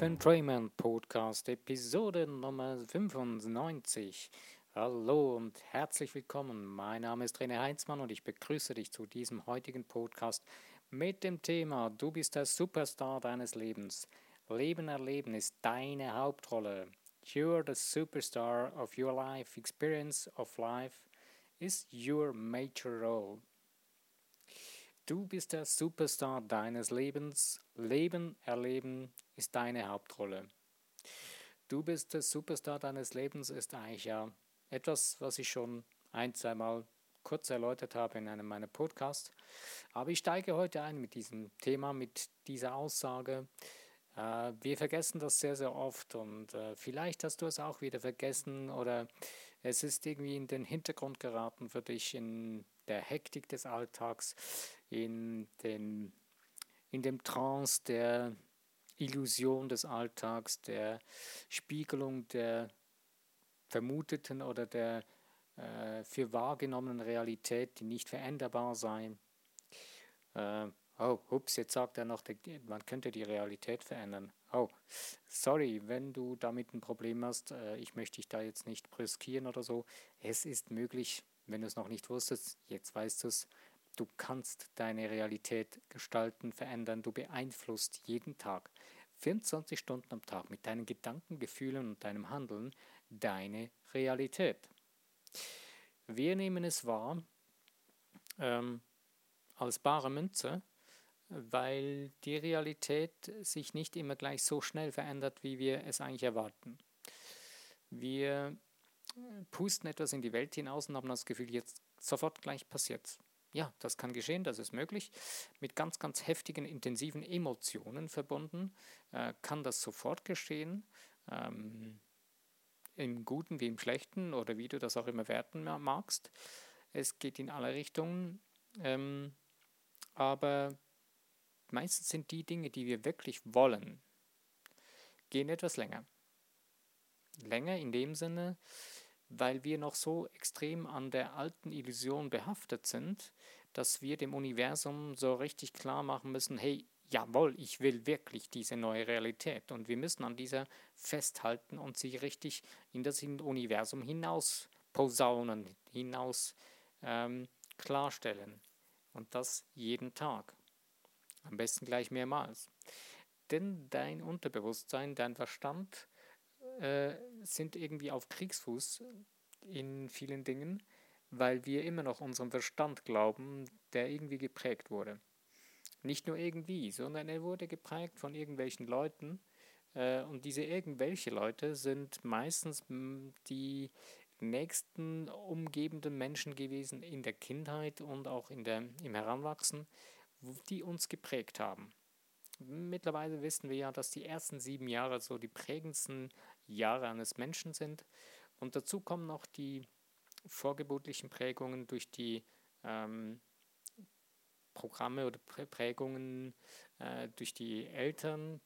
Life Entrainment Podcast, Episode Nummer 95. Hallo und herzlich willkommen. Mein Name ist René Heinzmann und ich begrüße dich zu diesem heutigen Podcast mit dem Thema Du bist der Superstar deines Lebens. Leben erleben ist deine Hauptrolle. You're the superstar of your life. Experience of life is your major role. Du bist der Superstar deines Lebens. Leben erleben ist deine Hauptrolle. Du bist der Superstar deines Lebens ist eigentlich ja etwas, was ich schon ein, zweimal kurz erläutert habe in einem meiner Podcasts. Aber ich steige heute ein mit diesem Thema, mit dieser Aussage. Äh, wir vergessen das sehr, sehr oft und äh, vielleicht hast du es auch wieder vergessen oder es ist irgendwie in den Hintergrund geraten für dich in der Hektik des Alltags, in, den, in dem Trance der Illusion des Alltags, der Spiegelung der vermuteten oder der äh, für wahrgenommenen Realität, die nicht veränderbar sei. Äh, oh, ups, jetzt sagt er noch, man könnte die Realität verändern. Oh, sorry, wenn du damit ein Problem hast, äh, ich möchte dich da jetzt nicht brüskieren oder so. Es ist möglich, wenn du es noch nicht wusstest, jetzt weißt du es, du kannst deine Realität gestalten, verändern, du beeinflusst jeden Tag, 24 Stunden am Tag mit deinen Gedanken, Gefühlen und deinem Handeln deine Realität. Wir nehmen es wahr ähm, als bare Münze, weil die Realität sich nicht immer gleich so schnell verändert, wie wir es eigentlich erwarten. Wir pusten etwas in die Welt hinaus und haben das Gefühl, jetzt sofort gleich passiert. Ja, das kann geschehen, das ist möglich. Mit ganz, ganz heftigen, intensiven Emotionen verbunden äh, kann das sofort geschehen. Ähm, Im Guten wie im Schlechten oder wie du das auch immer werten magst. Es geht in alle Richtungen. Ähm, aber meistens sind die Dinge, die wir wirklich wollen, gehen etwas länger. Länger in dem Sinne, weil wir noch so extrem an der alten Illusion behaftet sind, dass wir dem Universum so richtig klar machen müssen, hey, jawohl, ich will wirklich diese neue Realität. Und wir müssen an dieser festhalten und sie richtig in das Universum hinaus posaunen, hinaus ähm, klarstellen. Und das jeden Tag, am besten gleich mehrmals. Denn dein Unterbewusstsein, dein Verstand äh, sind irgendwie auf Kriegsfuß in vielen Dingen, weil wir immer noch unserem Verstand glauben, der irgendwie geprägt wurde. Nicht nur irgendwie, sondern er wurde geprägt von irgendwelchen Leuten. Äh, und diese irgendwelche Leute sind meistens die nächsten umgebenden Menschen gewesen in der Kindheit und auch in der, im Heranwachsen, die uns geprägt haben. Mittlerweile wissen wir ja, dass die ersten sieben Jahre so die prägendsten Jahre eines Menschen sind. Und dazu kommen noch die vorgeburtlichen Prägungen durch die ähm, Programme oder Prägungen äh, durch die Eltern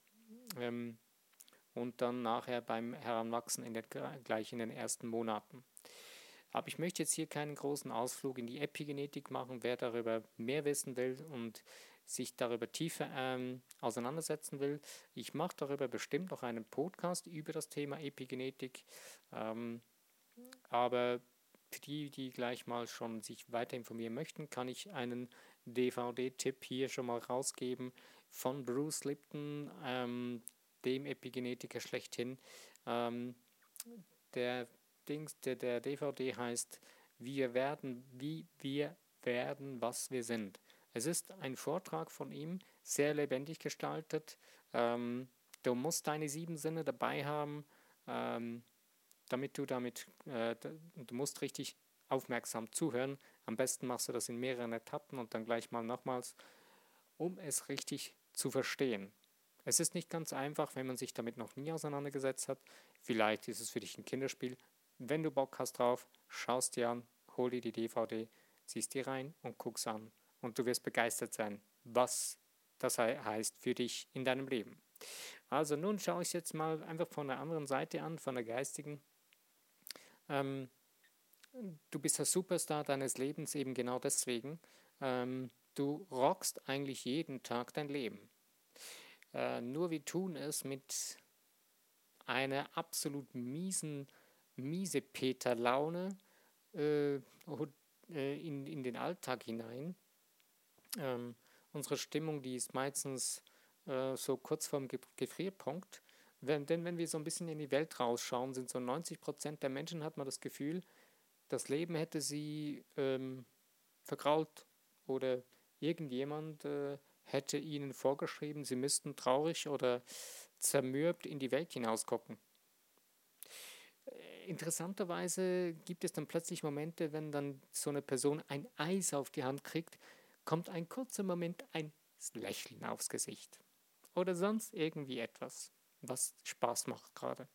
ähm, und dann nachher beim Heranwachsen in der, gleich in den ersten Monaten. Aber ich möchte jetzt hier keinen großen Ausflug in die Epigenetik machen. Wer darüber mehr wissen will und sich darüber tiefer ähm, auseinandersetzen will, ich mache darüber bestimmt noch einen Podcast über das Thema Epigenetik. Ähm, aber für die, die gleich mal schon sich weiter informieren möchten, kann ich einen DVD-Tipp hier schon mal rausgeben von Bruce Lipton, ähm, dem Epigenetiker schlechthin. Ähm, der, Dings, der, der DVD heißt Wir werden, wie wir werden, was wir sind. Es ist ein Vortrag von ihm, sehr lebendig gestaltet. Ähm, du musst deine sieben Sinne dabei haben, ähm, damit du damit, äh, du musst richtig aufmerksam zuhören. Am besten machst du das in mehreren Etappen und dann gleich mal nochmals, um es richtig zu verstehen. Es ist nicht ganz einfach, wenn man sich damit noch nie auseinandergesetzt hat. Vielleicht ist es für dich ein Kinderspiel. Wenn du Bock hast drauf, schaust dir an, hol dir die DVD, ziehst die rein und guck's an und du wirst begeistert sein, was das heißt für dich in deinem Leben. Also nun schaue ich es jetzt mal einfach von der anderen Seite an, von der geistigen. Ähm, du bist der Superstar deines Lebens eben genau deswegen. Ähm, du rockst eigentlich jeden Tag dein Leben. Äh, nur wir tun es mit einer absolut miesen, miese Peter-Laune äh, äh, in, in den Alltag hinein. Ähm, unsere Stimmung, die ist meistens äh, so kurz vorm Ge Gefrierpunkt. Wenn, denn wenn wir so ein bisschen in die Welt rausschauen, sind so 90 Prozent der Menschen, hat man das Gefühl, das Leben hätte sie ähm, vergrault oder irgendjemand äh, hätte ihnen vorgeschrieben, sie müssten traurig oder zermürbt in die Welt hinausgucken. Äh, interessanterweise gibt es dann plötzlich Momente, wenn dann so eine Person ein Eis auf die Hand kriegt, kommt ein kurzer Moment ein Lächeln aufs Gesicht. Oder sonst irgendwie etwas, was Spaß macht gerade.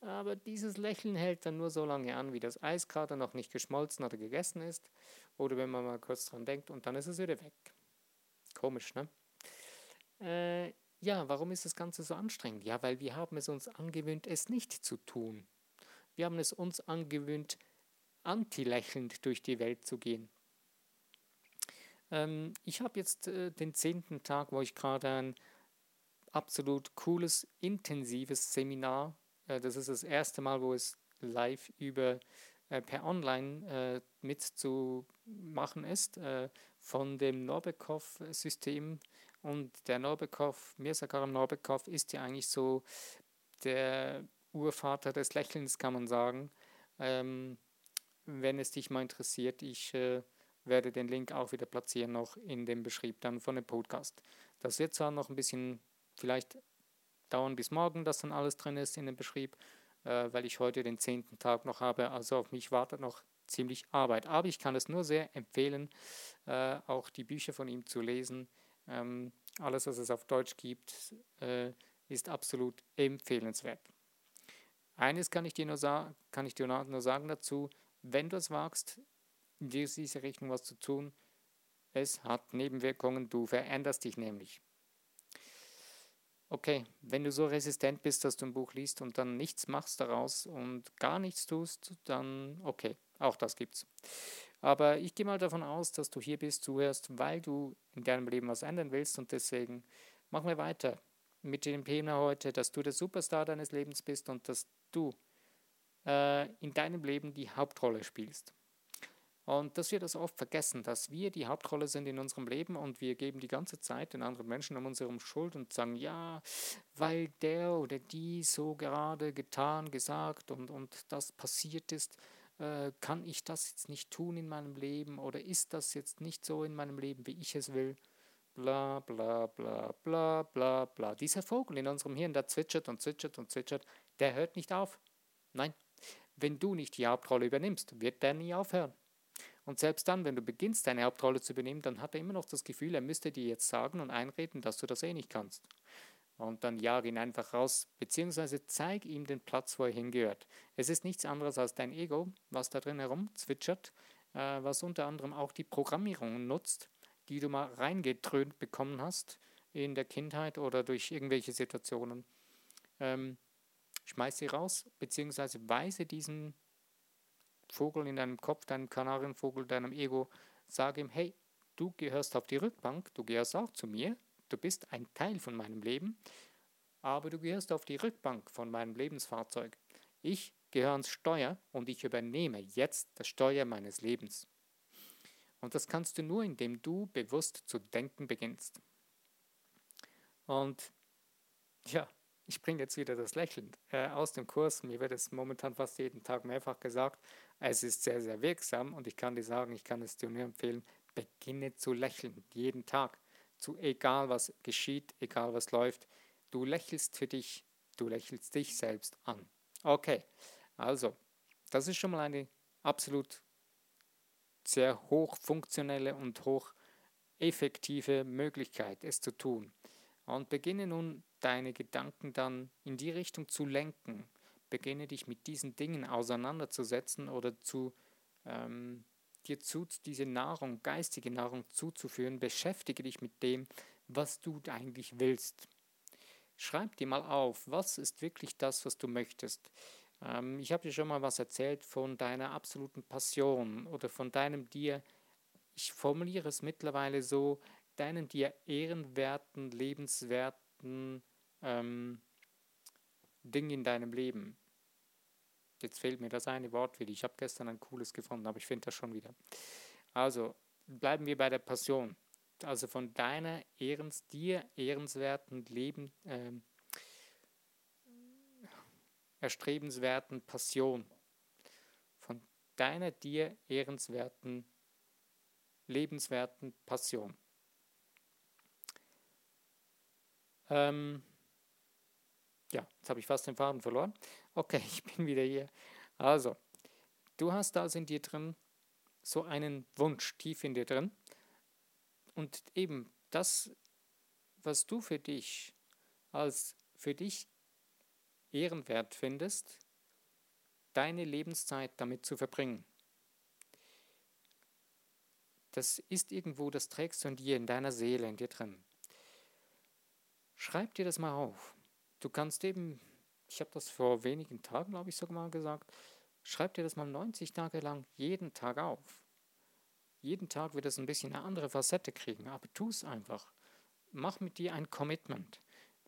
Aber dieses Lächeln hält dann nur so lange an, wie das Eis gerade noch nicht geschmolzen oder gegessen ist. Oder wenn man mal kurz dran denkt und dann ist es wieder weg. Komisch, ne? Äh, ja, warum ist das Ganze so anstrengend? Ja, weil wir haben es uns angewöhnt, es nicht zu tun. Wir haben es uns angewöhnt, anti-lächelnd durch die Welt zu gehen. Ähm, ich habe jetzt äh, den zehnten Tag, wo ich gerade ein absolut cooles, intensives Seminar, äh, das ist das erste Mal, wo es live über äh, per Online äh, mitzumachen ist, äh, von dem Norbekov-System. Und der Norbekov, Mirsakarem Norbekov, ist ja eigentlich so der Urvater des Lächelns, kann man sagen. Ähm, wenn es dich mal interessiert, ich äh, werde den Link auch wieder platzieren, noch in dem Beschrieb dann von dem Podcast. Das wird zwar noch ein bisschen vielleicht dauern bis morgen, dass dann alles drin ist in dem Beschrieb, äh, weil ich heute den zehnten Tag noch habe. Also auf mich wartet noch ziemlich Arbeit. Aber ich kann es nur sehr empfehlen, äh, auch die Bücher von ihm zu lesen. Ähm, alles, was es auf Deutsch gibt, äh, ist absolut empfehlenswert. Eines kann ich dir nur, sa kann ich dir nur sagen dazu, wenn du es wagst, in diese Richtung was zu tun, es hat Nebenwirkungen, du veränderst dich nämlich. Okay, wenn du so resistent bist, dass du ein Buch liest und dann nichts machst daraus und gar nichts tust, dann okay, auch das gibt's. Aber ich gehe mal davon aus, dass du hier bist, zuhörst, weil du in deinem Leben was ändern willst und deswegen machen wir weiter mit dem Thema heute, dass du der Superstar deines Lebens bist und dass du äh, in deinem Leben die Hauptrolle spielst. Und dass wir das oft vergessen, dass wir die Hauptrolle sind in unserem Leben und wir geben die ganze Zeit den anderen Menschen um unsere Schuld und sagen, ja, weil der oder die so gerade getan, gesagt und, und das passiert ist, äh, kann ich das jetzt nicht tun in meinem Leben oder ist das jetzt nicht so in meinem Leben, wie ich es will? Bla bla bla bla bla bla. Dieser Vogel in unserem Hirn, der zwitschert und zwitschert und zwitschert, der hört nicht auf. Nein, wenn du nicht die Hauptrolle übernimmst, wird der nie aufhören. Und selbst dann, wenn du beginnst, deine Hauptrolle zu übernehmen, dann hat er immer noch das Gefühl, er müsste dir jetzt sagen und einreden, dass du das eh nicht kannst. Und dann jag ihn einfach raus, beziehungsweise zeig ihm den Platz, wo er hingehört. Es ist nichts anderes als dein Ego, was da drin herumzwitschert, äh, was unter anderem auch die Programmierungen nutzt, die du mal reingedröhnt bekommen hast in der Kindheit oder durch irgendwelche Situationen. Ähm, schmeiß sie raus, beziehungsweise weise diesen Vogel in deinem Kopf, deinem Kanarienvogel, deinem Ego, sage ihm, hey, du gehörst auf die Rückbank, du gehörst auch zu mir, du bist ein Teil von meinem Leben, aber du gehörst auf die Rückbank von meinem Lebensfahrzeug. Ich gehöre ans Steuer und ich übernehme jetzt das Steuer meines Lebens. Und das kannst du nur, indem du bewusst zu denken beginnst. Und ja, ich bringe jetzt wieder das Lächeln äh, aus dem Kurs. Mir wird es momentan fast jeden Tag mehrfach gesagt. Es ist sehr, sehr wirksam und ich kann dir sagen, ich kann es dir nur empfehlen, beginne zu lächeln, jeden Tag. Zu egal was geschieht, egal was läuft. Du lächelst für dich, du lächelst dich selbst an. Okay, also, das ist schon mal eine absolut sehr hochfunktionelle und hocheffektive Möglichkeit, es zu tun. Und beginne nun deine Gedanken dann in die Richtung zu lenken. Beginne dich mit diesen Dingen auseinanderzusetzen oder zu ähm, dir zu, diese Nahrung, geistige Nahrung zuzuführen. Beschäftige dich mit dem, was du eigentlich willst. Schreib dir mal auf, was ist wirklich das, was du möchtest. Ähm, ich habe dir schon mal was erzählt von deiner absoluten Passion oder von deinem dir, ich formuliere es mittlerweile so, deinen dir ehrenwerten, lebenswerten ähm, Ding in deinem Leben. Jetzt fehlt mir das eine Wort wieder. Ich habe gestern ein cooles gefunden, aber ich finde das schon wieder. Also bleiben wir bei der Passion. Also von deiner ehrens, dir ehrenswerten Leben, äh, erstrebenswerten Passion. Von deiner dir ehrenswerten, lebenswerten Passion. Ähm, ja, jetzt habe ich fast den Faden verloren. Okay, ich bin wieder hier. Also, du hast also in dir drin so einen Wunsch tief in dir drin. Und eben das, was du für dich als für dich ehrenwert findest, deine Lebenszeit damit zu verbringen. Das ist irgendwo, das trägst du in dir, in deiner Seele, in dir drin. Schreib dir das mal auf. Du kannst eben, ich habe das vor wenigen Tagen, glaube ich, sogar mal gesagt, schreib dir das mal 90 Tage lang jeden Tag auf. Jeden Tag wird es ein bisschen eine andere Facette kriegen, aber tu es einfach. Mach mit dir ein Commitment.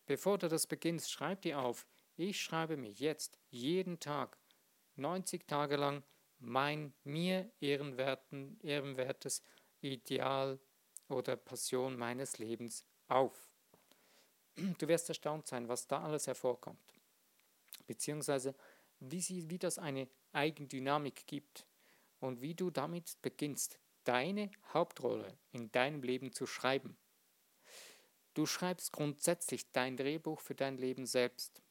Bevor du das beginnst, schreib dir auf, ich schreibe mir jetzt jeden Tag 90 Tage lang mein mir ehrenwertes Ideal oder Passion meines Lebens auf. Du wirst erstaunt sein, was da alles hervorkommt. Beziehungsweise, wie, sie, wie das eine Eigendynamik gibt und wie du damit beginnst, deine Hauptrolle in deinem Leben zu schreiben. Du schreibst grundsätzlich dein Drehbuch für dein Leben selbst.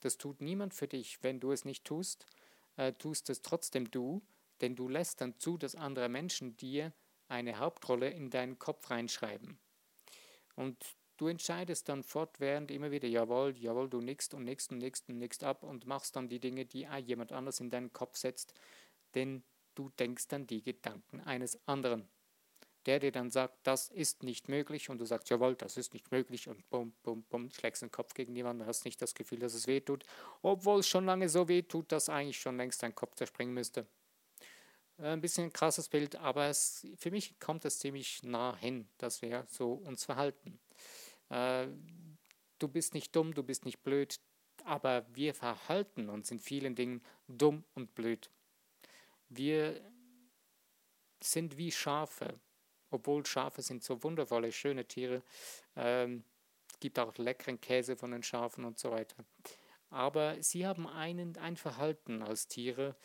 Das tut niemand für dich. Wenn du es nicht tust, äh, tust es trotzdem du, denn du lässt dann zu, dass andere Menschen dir eine Hauptrolle in deinen Kopf reinschreiben. Und Du entscheidest dann fortwährend immer wieder, jawohl, jawohl, du nickst und nickst und nickst und nickst ab und machst dann die Dinge, die jemand anders in deinen Kopf setzt, denn du denkst dann die Gedanken eines anderen. Der dir dann sagt, das ist nicht möglich und du sagst, jawohl, das ist nicht möglich und bum, bum, bum, schlägst den Kopf gegen jemanden, hast nicht das Gefühl, dass es weh tut, obwohl es schon lange so weh tut, dass eigentlich schon längst dein Kopf zerspringen müsste. Äh, ein bisschen ein krasses Bild, aber es, für mich kommt es ziemlich nah hin, dass wir so uns verhalten. Äh, du bist nicht dumm, du bist nicht blöd, aber wir verhalten uns in vielen Dingen dumm und blöd. Wir sind wie Schafe, obwohl Schafe sind so wundervolle, schöne Tiere. Ähm, es gibt auch leckeren Käse von den Schafen und so weiter. Aber sie haben einen, ein Verhalten als Tiere,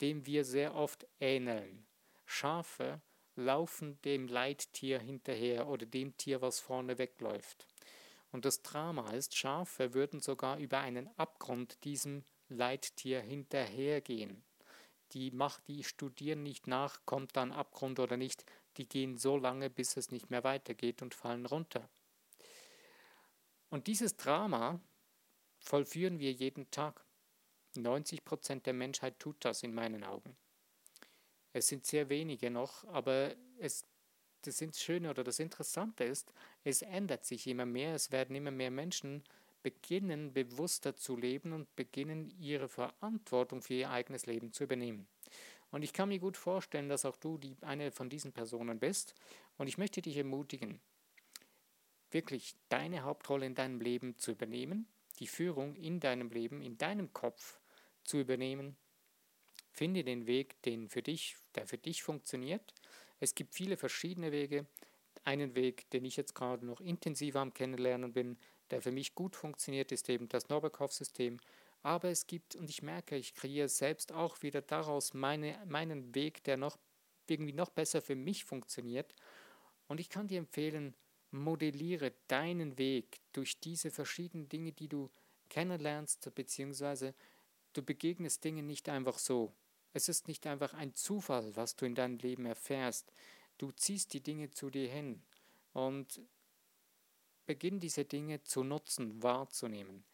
dem wir sehr oft ähneln. Schafe laufen dem Leittier hinterher oder dem Tier, was vorne wegläuft. Und das Drama ist, Schafe würden sogar über einen Abgrund diesem Leittier hinterhergehen. Die, macht, die studieren nicht nach, kommt dann Abgrund oder nicht, die gehen so lange, bis es nicht mehr weitergeht und fallen runter. Und dieses Drama vollführen wir jeden Tag. 90 Prozent der Menschheit tut das in meinen Augen. Es sind sehr wenige noch, aber es, das Schöne oder das Interessante ist, es ändert sich immer mehr. Es werden immer mehr Menschen beginnen, bewusster zu leben und beginnen, ihre Verantwortung für ihr eigenes Leben zu übernehmen. Und ich kann mir gut vorstellen, dass auch du die, eine von diesen Personen bist. Und ich möchte dich ermutigen, wirklich deine Hauptrolle in deinem Leben zu übernehmen, die Führung in deinem Leben, in deinem Kopf zu übernehmen Finde den Weg, den für dich, der für dich funktioniert. Es gibt viele verschiedene Wege. Einen Weg, den ich jetzt gerade noch intensiver am Kennenlernen bin, der für mich gut funktioniert, ist eben das Norbekov-System. Aber es gibt, und ich merke, ich kreiere selbst auch wieder daraus meine, meinen Weg, der noch irgendwie noch besser für mich funktioniert. Und ich kann dir empfehlen, modelliere deinen Weg durch diese verschiedenen Dinge, die du kennenlernst, beziehungsweise du begegnest Dinge nicht einfach so. Es ist nicht einfach ein Zufall, was du in deinem Leben erfährst. Du ziehst die Dinge zu dir hin und beginn diese Dinge zu nutzen, wahrzunehmen.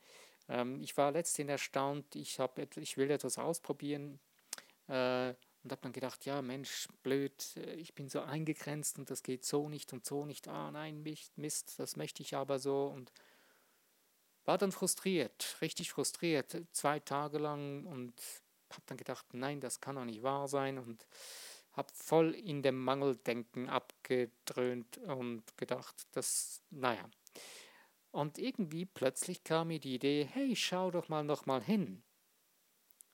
Ähm, ich war letztens erstaunt, ich, hab, ich will etwas ausprobieren äh, und habe dann gedacht, ja Mensch, blöd, äh, ich bin so eingegrenzt und das geht so nicht und so nicht. Ah nein, Mist, das möchte ich aber so und war dann frustriert, richtig frustriert, zwei Tage lang und habe dann gedacht, nein, das kann doch nicht wahr sein und habe voll in dem Mangeldenken abgedröhnt und gedacht, das, naja. Und irgendwie plötzlich kam mir die Idee, hey, schau doch mal noch mal hin.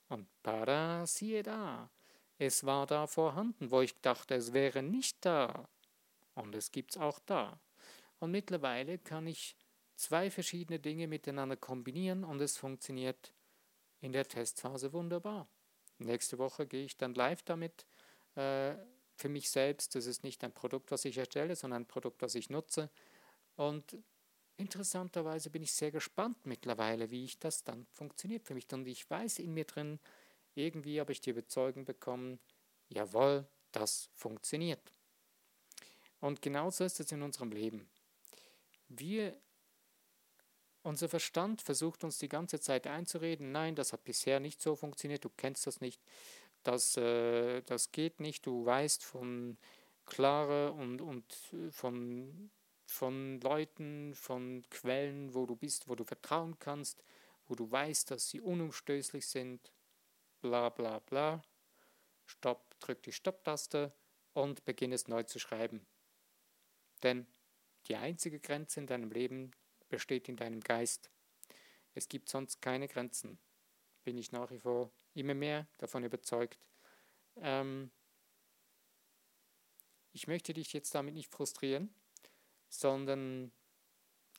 Und pada, siehe da, es war da vorhanden, wo ich dachte, es wäre nicht da. Und es gibt's auch da. Und mittlerweile kann ich zwei verschiedene Dinge miteinander kombinieren und es funktioniert in der Testphase wunderbar. Nächste Woche gehe ich dann live damit. Äh, für mich selbst, das ist nicht ein Produkt, was ich erstelle, sondern ein Produkt, das ich nutze. Und interessanterweise bin ich sehr gespannt mittlerweile, wie ich das dann funktioniert für mich. Und ich weiß in mir drin, irgendwie habe ich die Überzeugung bekommen, jawohl, das funktioniert. Und genauso ist es in unserem Leben. Wir unser Verstand versucht uns die ganze Zeit einzureden, nein, das hat bisher nicht so funktioniert, du kennst das nicht, das, äh, das geht nicht, du weißt von klare und, und äh, von, von Leuten, von Quellen, wo du bist, wo du vertrauen kannst, wo du weißt, dass sie unumstößlich sind, bla bla bla. Stopp, drück die Stopptaste und beginn es neu zu schreiben. Denn die einzige Grenze in deinem Leben besteht in deinem Geist. Es gibt sonst keine Grenzen. Bin ich nach wie vor immer mehr davon überzeugt. Ähm ich möchte dich jetzt damit nicht frustrieren, sondern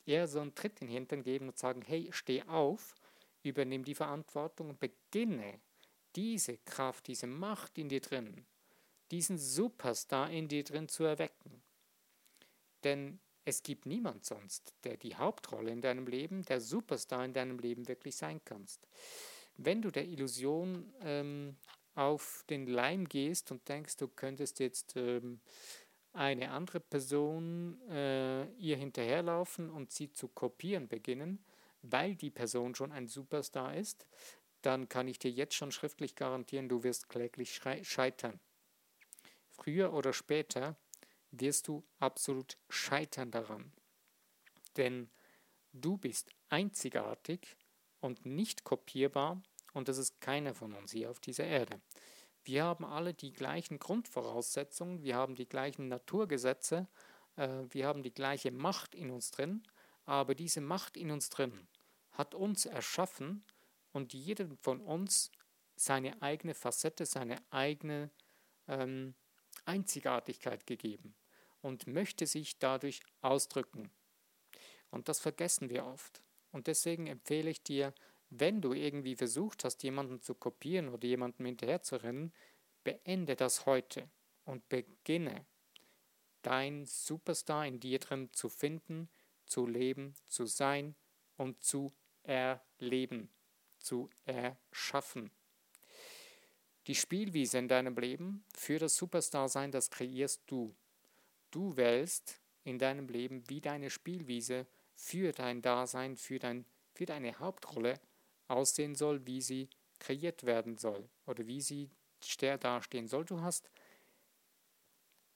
eher so einen Tritt in den Hintern geben und sagen, hey, steh auf, übernimm die Verantwortung und beginne diese Kraft, diese Macht in dir drin, diesen Superstar in dir drin zu erwecken. Denn es gibt niemand sonst, der die Hauptrolle in deinem Leben, der Superstar in deinem Leben wirklich sein kannst. Wenn du der Illusion ähm, auf den Leim gehst und denkst, du könntest jetzt ähm, eine andere Person äh, ihr hinterherlaufen und sie zu kopieren beginnen, weil die Person schon ein Superstar ist, dann kann ich dir jetzt schon schriftlich garantieren, du wirst kläglich scheitern. Früher oder später wirst du absolut scheitern daran. Denn du bist einzigartig und nicht kopierbar und das ist keiner von uns hier auf dieser Erde. Wir haben alle die gleichen Grundvoraussetzungen, wir haben die gleichen Naturgesetze, äh, wir haben die gleiche Macht in uns drin, aber diese Macht in uns drin hat uns erschaffen und jedem von uns seine eigene Facette, seine eigene ähm, Einzigartigkeit gegeben und möchte sich dadurch ausdrücken. Und das vergessen wir oft. Und deswegen empfehle ich dir, wenn du irgendwie versucht hast, jemanden zu kopieren oder jemandem hinterherzurennen, beende das heute und beginne dein Superstar in dir drin zu finden, zu leben, zu sein und zu erleben, zu erschaffen. Die Spielwiese in deinem Leben für das Superstar-Sein, das kreierst du. Du wählst in deinem Leben, wie deine Spielwiese für dein Dasein, für, dein, für deine Hauptrolle aussehen soll, wie sie kreiert werden soll oder wie sie dastehen soll. Du hast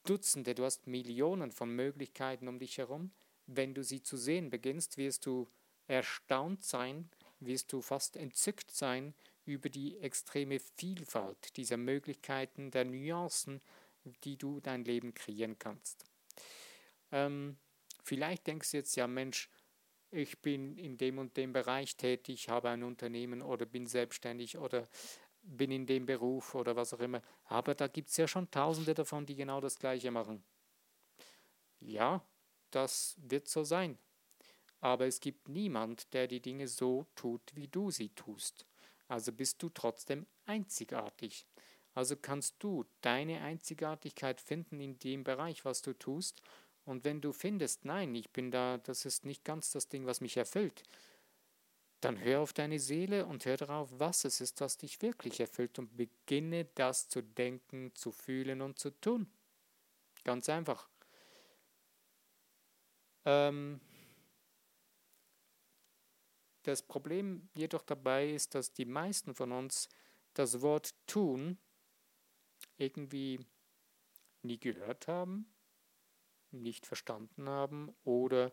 Dutzende, du hast Millionen von Möglichkeiten um dich herum. Wenn du sie zu sehen beginnst, wirst du erstaunt sein, wirst du fast entzückt sein über die extreme Vielfalt dieser Möglichkeiten, der Nuancen, die du dein Leben kreieren kannst. Ähm, vielleicht denkst du jetzt, ja Mensch, ich bin in dem und dem Bereich tätig, habe ein Unternehmen oder bin selbstständig oder bin in dem Beruf oder was auch immer. Aber da gibt es ja schon tausende davon, die genau das gleiche machen. Ja, das wird so sein. Aber es gibt niemand, der die Dinge so tut, wie du sie tust. Also bist du trotzdem einzigartig. Also kannst du deine Einzigartigkeit finden in dem Bereich, was du tust. Und wenn du findest, nein, ich bin da, das ist nicht ganz das Ding, was mich erfüllt, dann hör auf deine Seele und hör darauf, was es ist, was dich wirklich erfüllt und beginne das zu denken, zu fühlen und zu tun. Ganz einfach. Ähm, das Problem jedoch dabei ist, dass die meisten von uns das Wort tun irgendwie nie gehört haben, nicht verstanden haben oder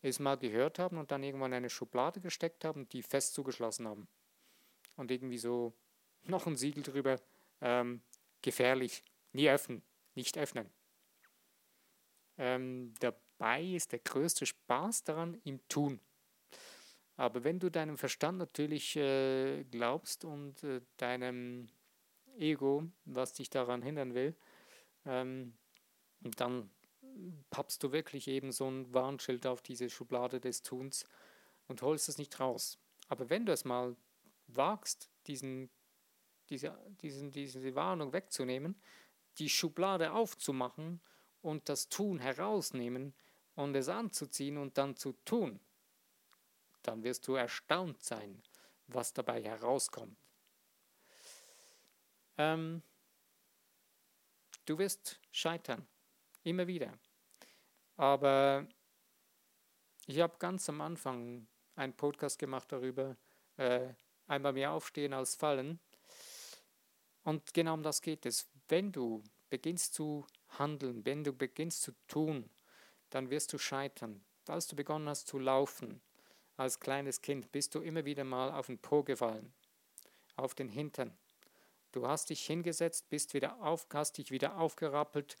es mal gehört haben und dann irgendwann eine Schublade gesteckt haben die fest zugeschlossen haben. Und irgendwie so noch ein Siegel drüber, ähm, gefährlich, nie öffnen, nicht öffnen. Ähm, dabei ist der größte Spaß daran im Tun. Aber wenn du deinem Verstand natürlich äh, glaubst und äh, deinem Ego, was dich daran hindern will, ähm, dann pappst du wirklich eben so ein Warnschild auf diese Schublade des Tuns und holst es nicht raus. Aber wenn du es mal wagst, diesen, diese, diesen, diese Warnung wegzunehmen, die Schublade aufzumachen und das Tun herausnehmen und es anzuziehen und dann zu tun, dann wirst du erstaunt sein, was dabei herauskommt. Ähm, du wirst scheitern, immer wieder. Aber ich habe ganz am Anfang einen Podcast gemacht darüber, äh, einmal mehr aufstehen als fallen. Und genau um das geht es. Wenn du beginnst zu handeln, wenn du beginnst zu tun, dann wirst du scheitern. Als du begonnen hast zu laufen, als kleines Kind, bist du immer wieder mal auf den Po gefallen, auf den Hintern. Du hast dich hingesetzt, bist wieder auf, hast dich wieder aufgerappelt.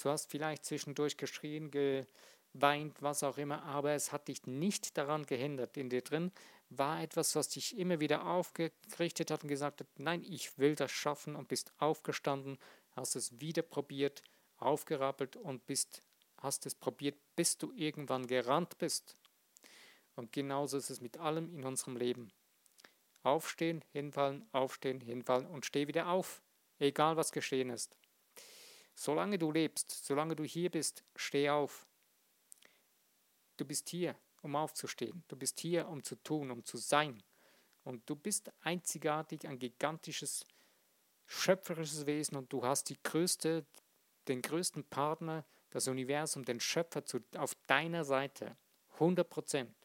Du hast vielleicht zwischendurch geschrien, geweint, was auch immer, aber es hat dich nicht daran gehindert. In dir drin war etwas, was dich immer wieder aufgerichtet hat und gesagt hat, nein, ich will das schaffen und bist aufgestanden, hast es wieder probiert, aufgerappelt und bist, hast es probiert, bis du irgendwann gerannt bist. Und genauso ist es mit allem in unserem Leben. Aufstehen, hinfallen, aufstehen, hinfallen und steh wieder auf, egal was geschehen ist. Solange du lebst, solange du hier bist, steh auf. Du bist hier, um aufzustehen. Du bist hier, um zu tun, um zu sein. Und du bist einzigartig, ein gigantisches, schöpferisches Wesen und du hast die größte, den größten Partner, das Universum, den Schöpfer zu, auf deiner Seite. 100 Prozent.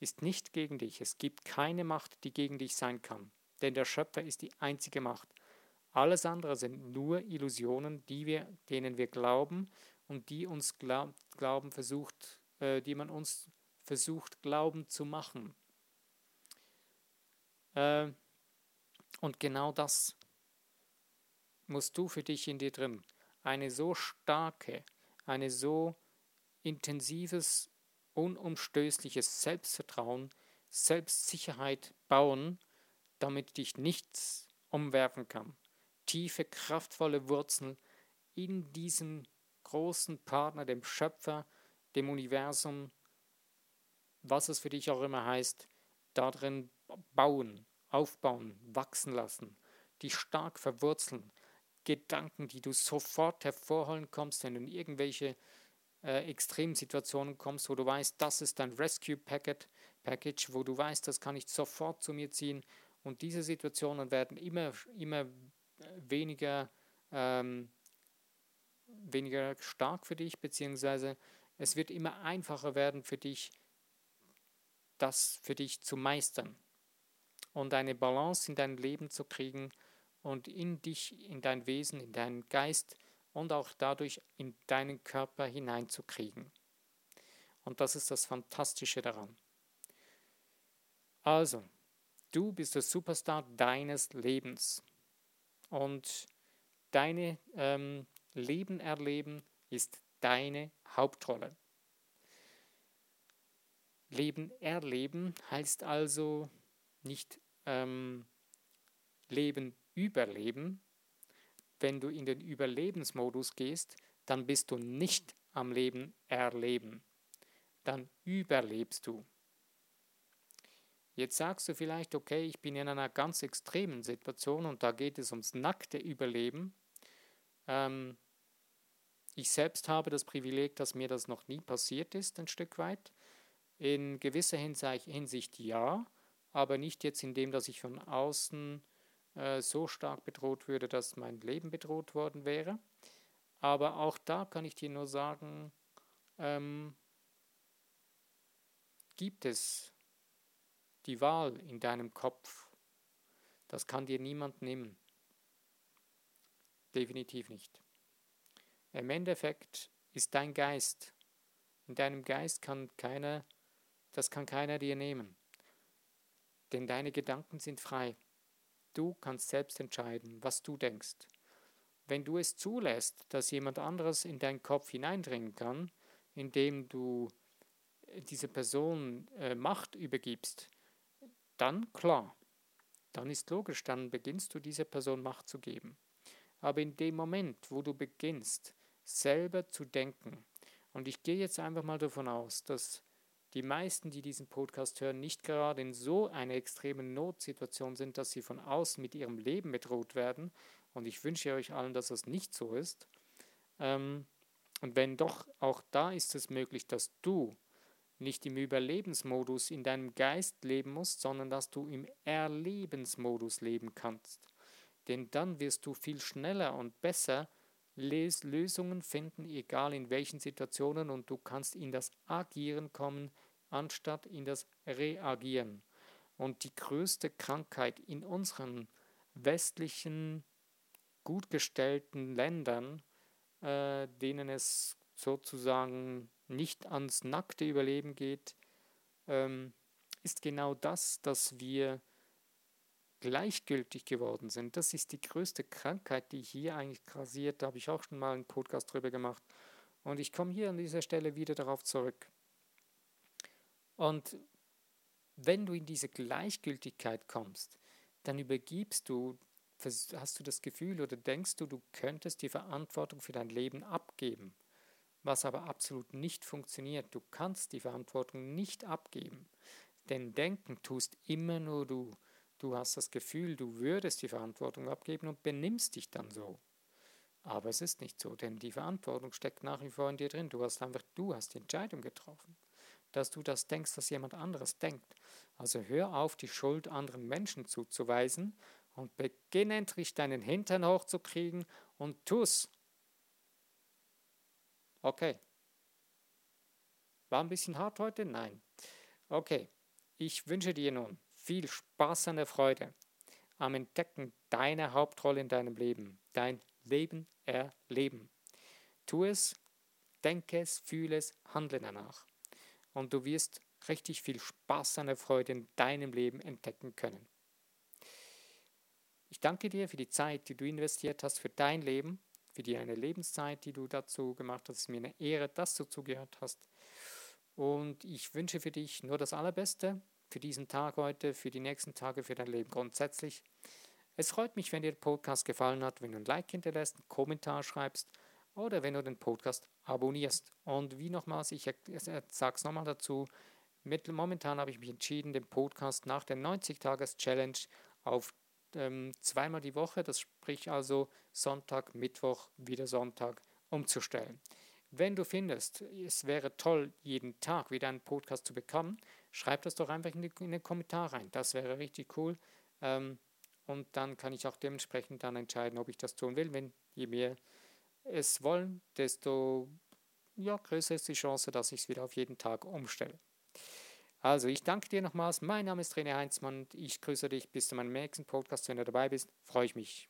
Ist nicht gegen dich. Es gibt keine Macht, die gegen dich sein kann. Denn der Schöpfer ist die einzige Macht. Alles andere sind nur Illusionen, wir, denen wir glauben und die uns glaub, Glauben versucht äh, die man uns versucht, glauben zu machen. Äh, und genau das musst du für dich in dir drin. Eine so starke, eine so intensives, unumstößliches Selbstvertrauen, Selbstsicherheit bauen, damit dich nichts umwerfen kann. Tiefe, kraftvolle Wurzeln in diesem großen Partner, dem Schöpfer, dem Universum, was es für dich auch immer heißt, darin bauen, aufbauen, wachsen lassen, die stark verwurzeln, Gedanken, die du sofort hervorholen kommst, wenn du in irgendwelche äh, Extremsituationen kommst, wo du weißt, das ist dein Rescue Packet, Package, wo du weißt, das kann ich sofort zu mir ziehen. Und diese Situationen werden immer, immer weniger, ähm, weniger stark für dich, beziehungsweise es wird immer einfacher werden für dich, das für dich zu meistern und eine Balance in dein Leben zu kriegen und in dich, in dein Wesen, in deinen Geist und auch dadurch in deinen Körper hineinzukriegen. Und das ist das Fantastische daran. Also, du bist der Superstar deines Lebens. Und deine ähm, Leben erleben ist deine Hauptrolle. Leben erleben heißt also nicht ähm, Leben überleben. Wenn du in den Überlebensmodus gehst, dann bist du nicht am Leben erleben. Dann überlebst du. Jetzt sagst du vielleicht, okay, ich bin in einer ganz extremen Situation und da geht es ums nackte Überleben. Ähm, ich selbst habe das Privileg, dass mir das noch nie passiert ist, ein Stück weit. In gewisser Hinsicht ja, aber nicht jetzt in dem, dass ich von außen äh, so stark bedroht würde, dass mein Leben bedroht worden wäre. Aber auch da kann ich dir nur sagen, ähm, gibt es die Wahl in deinem Kopf. Das kann dir niemand nehmen. Definitiv nicht. Im Endeffekt ist dein Geist. In deinem Geist kann keiner, das kann keiner dir nehmen. Denn deine Gedanken sind frei. Du kannst selbst entscheiden, was du denkst. Wenn du es zulässt, dass jemand anderes in deinen Kopf hineindringen kann, indem du dieser Person äh, Macht übergibst, dann klar, dann ist logisch, dann beginnst du dieser Person Macht zu geben. Aber in dem Moment, wo du beginnst, selber zu denken, und ich gehe jetzt einfach mal davon aus, dass die meisten, die diesen Podcast hören, nicht gerade in so einer extremen Notsituation sind, dass sie von außen mit ihrem Leben bedroht werden. Und ich wünsche euch allen, dass das nicht so ist. Ähm, und wenn doch, auch da ist es möglich, dass du nicht im Überlebensmodus in deinem Geist leben musst, sondern dass du im Erlebensmodus leben kannst. Denn dann wirst du viel schneller und besser Lösungen finden, egal in welchen Situationen, und du kannst in das Agieren kommen, anstatt in das Reagieren. Und die größte Krankheit in unseren westlichen, gut gestellten Ländern, äh, denen es sozusagen nicht ans nackte Überleben geht, ähm, ist genau das, dass wir gleichgültig geworden sind. Das ist die größte Krankheit, die hier eigentlich grassiert. Da habe ich auch schon mal einen Podcast drüber gemacht. Und ich komme hier an dieser Stelle wieder darauf zurück. Und wenn du in diese Gleichgültigkeit kommst, dann übergibst du, hast du das Gefühl oder denkst du, du könntest die Verantwortung für dein Leben abgeben, was aber absolut nicht funktioniert. Du kannst die Verantwortung nicht abgeben, denn denken tust immer nur du. Du hast das Gefühl, du würdest die Verantwortung abgeben und benimmst dich dann so. Aber es ist nicht so, denn die Verantwortung steckt nach wie vor in dir drin. Du hast einfach, du hast die Entscheidung getroffen, dass du das denkst, dass jemand anderes denkt. Also hör auf, die Schuld anderen Menschen zuzuweisen und beginn endlich deinen Hintern hochzukriegen und tu's. Okay. War ein bisschen hart heute? Nein. Okay. Ich wünsche dir nun viel Spaß an der Freude am Entdecken deiner Hauptrolle in deinem Leben, dein Leben erleben. Tu es, denke es, fühle es, handle danach. Und du wirst richtig viel Spaß an der Freude in deinem Leben entdecken können. Ich danke dir für die Zeit, die du investiert hast für dein Leben, für deine Lebenszeit, die du dazu gemacht hast. Es ist mir eine Ehre, dass du zugehört hast. Und ich wünsche für dich nur das Allerbeste für diesen Tag heute, für die nächsten Tage, für dein Leben grundsätzlich. Es freut mich, wenn dir der Podcast gefallen hat, wenn du ein Like hinterlässt, einen Kommentar schreibst oder wenn du den Podcast abonnierst. Und wie nochmals, ich sage es nochmal dazu, mit, momentan habe ich mich entschieden, den Podcast nach der 90-Tages-Challenge auf ähm, zweimal die Woche, das sprich also Sonntag, Mittwoch, wieder Sonntag, umzustellen. Wenn du findest, es wäre toll, jeden Tag wieder einen Podcast zu bekommen, schreib das doch einfach in, die, in den Kommentar rein. Das wäre richtig cool. Ähm, und dann kann ich auch dementsprechend dann entscheiden, ob ich das tun will. Wenn je mehr es wollen, desto ja, größer ist die Chance, dass ich es wieder auf jeden Tag umstelle. Also, ich danke dir nochmals. Mein Name ist René Heinzmann. Ich grüße dich. Bis zu meinem nächsten Podcast. Wenn du dabei bist, freue ich mich.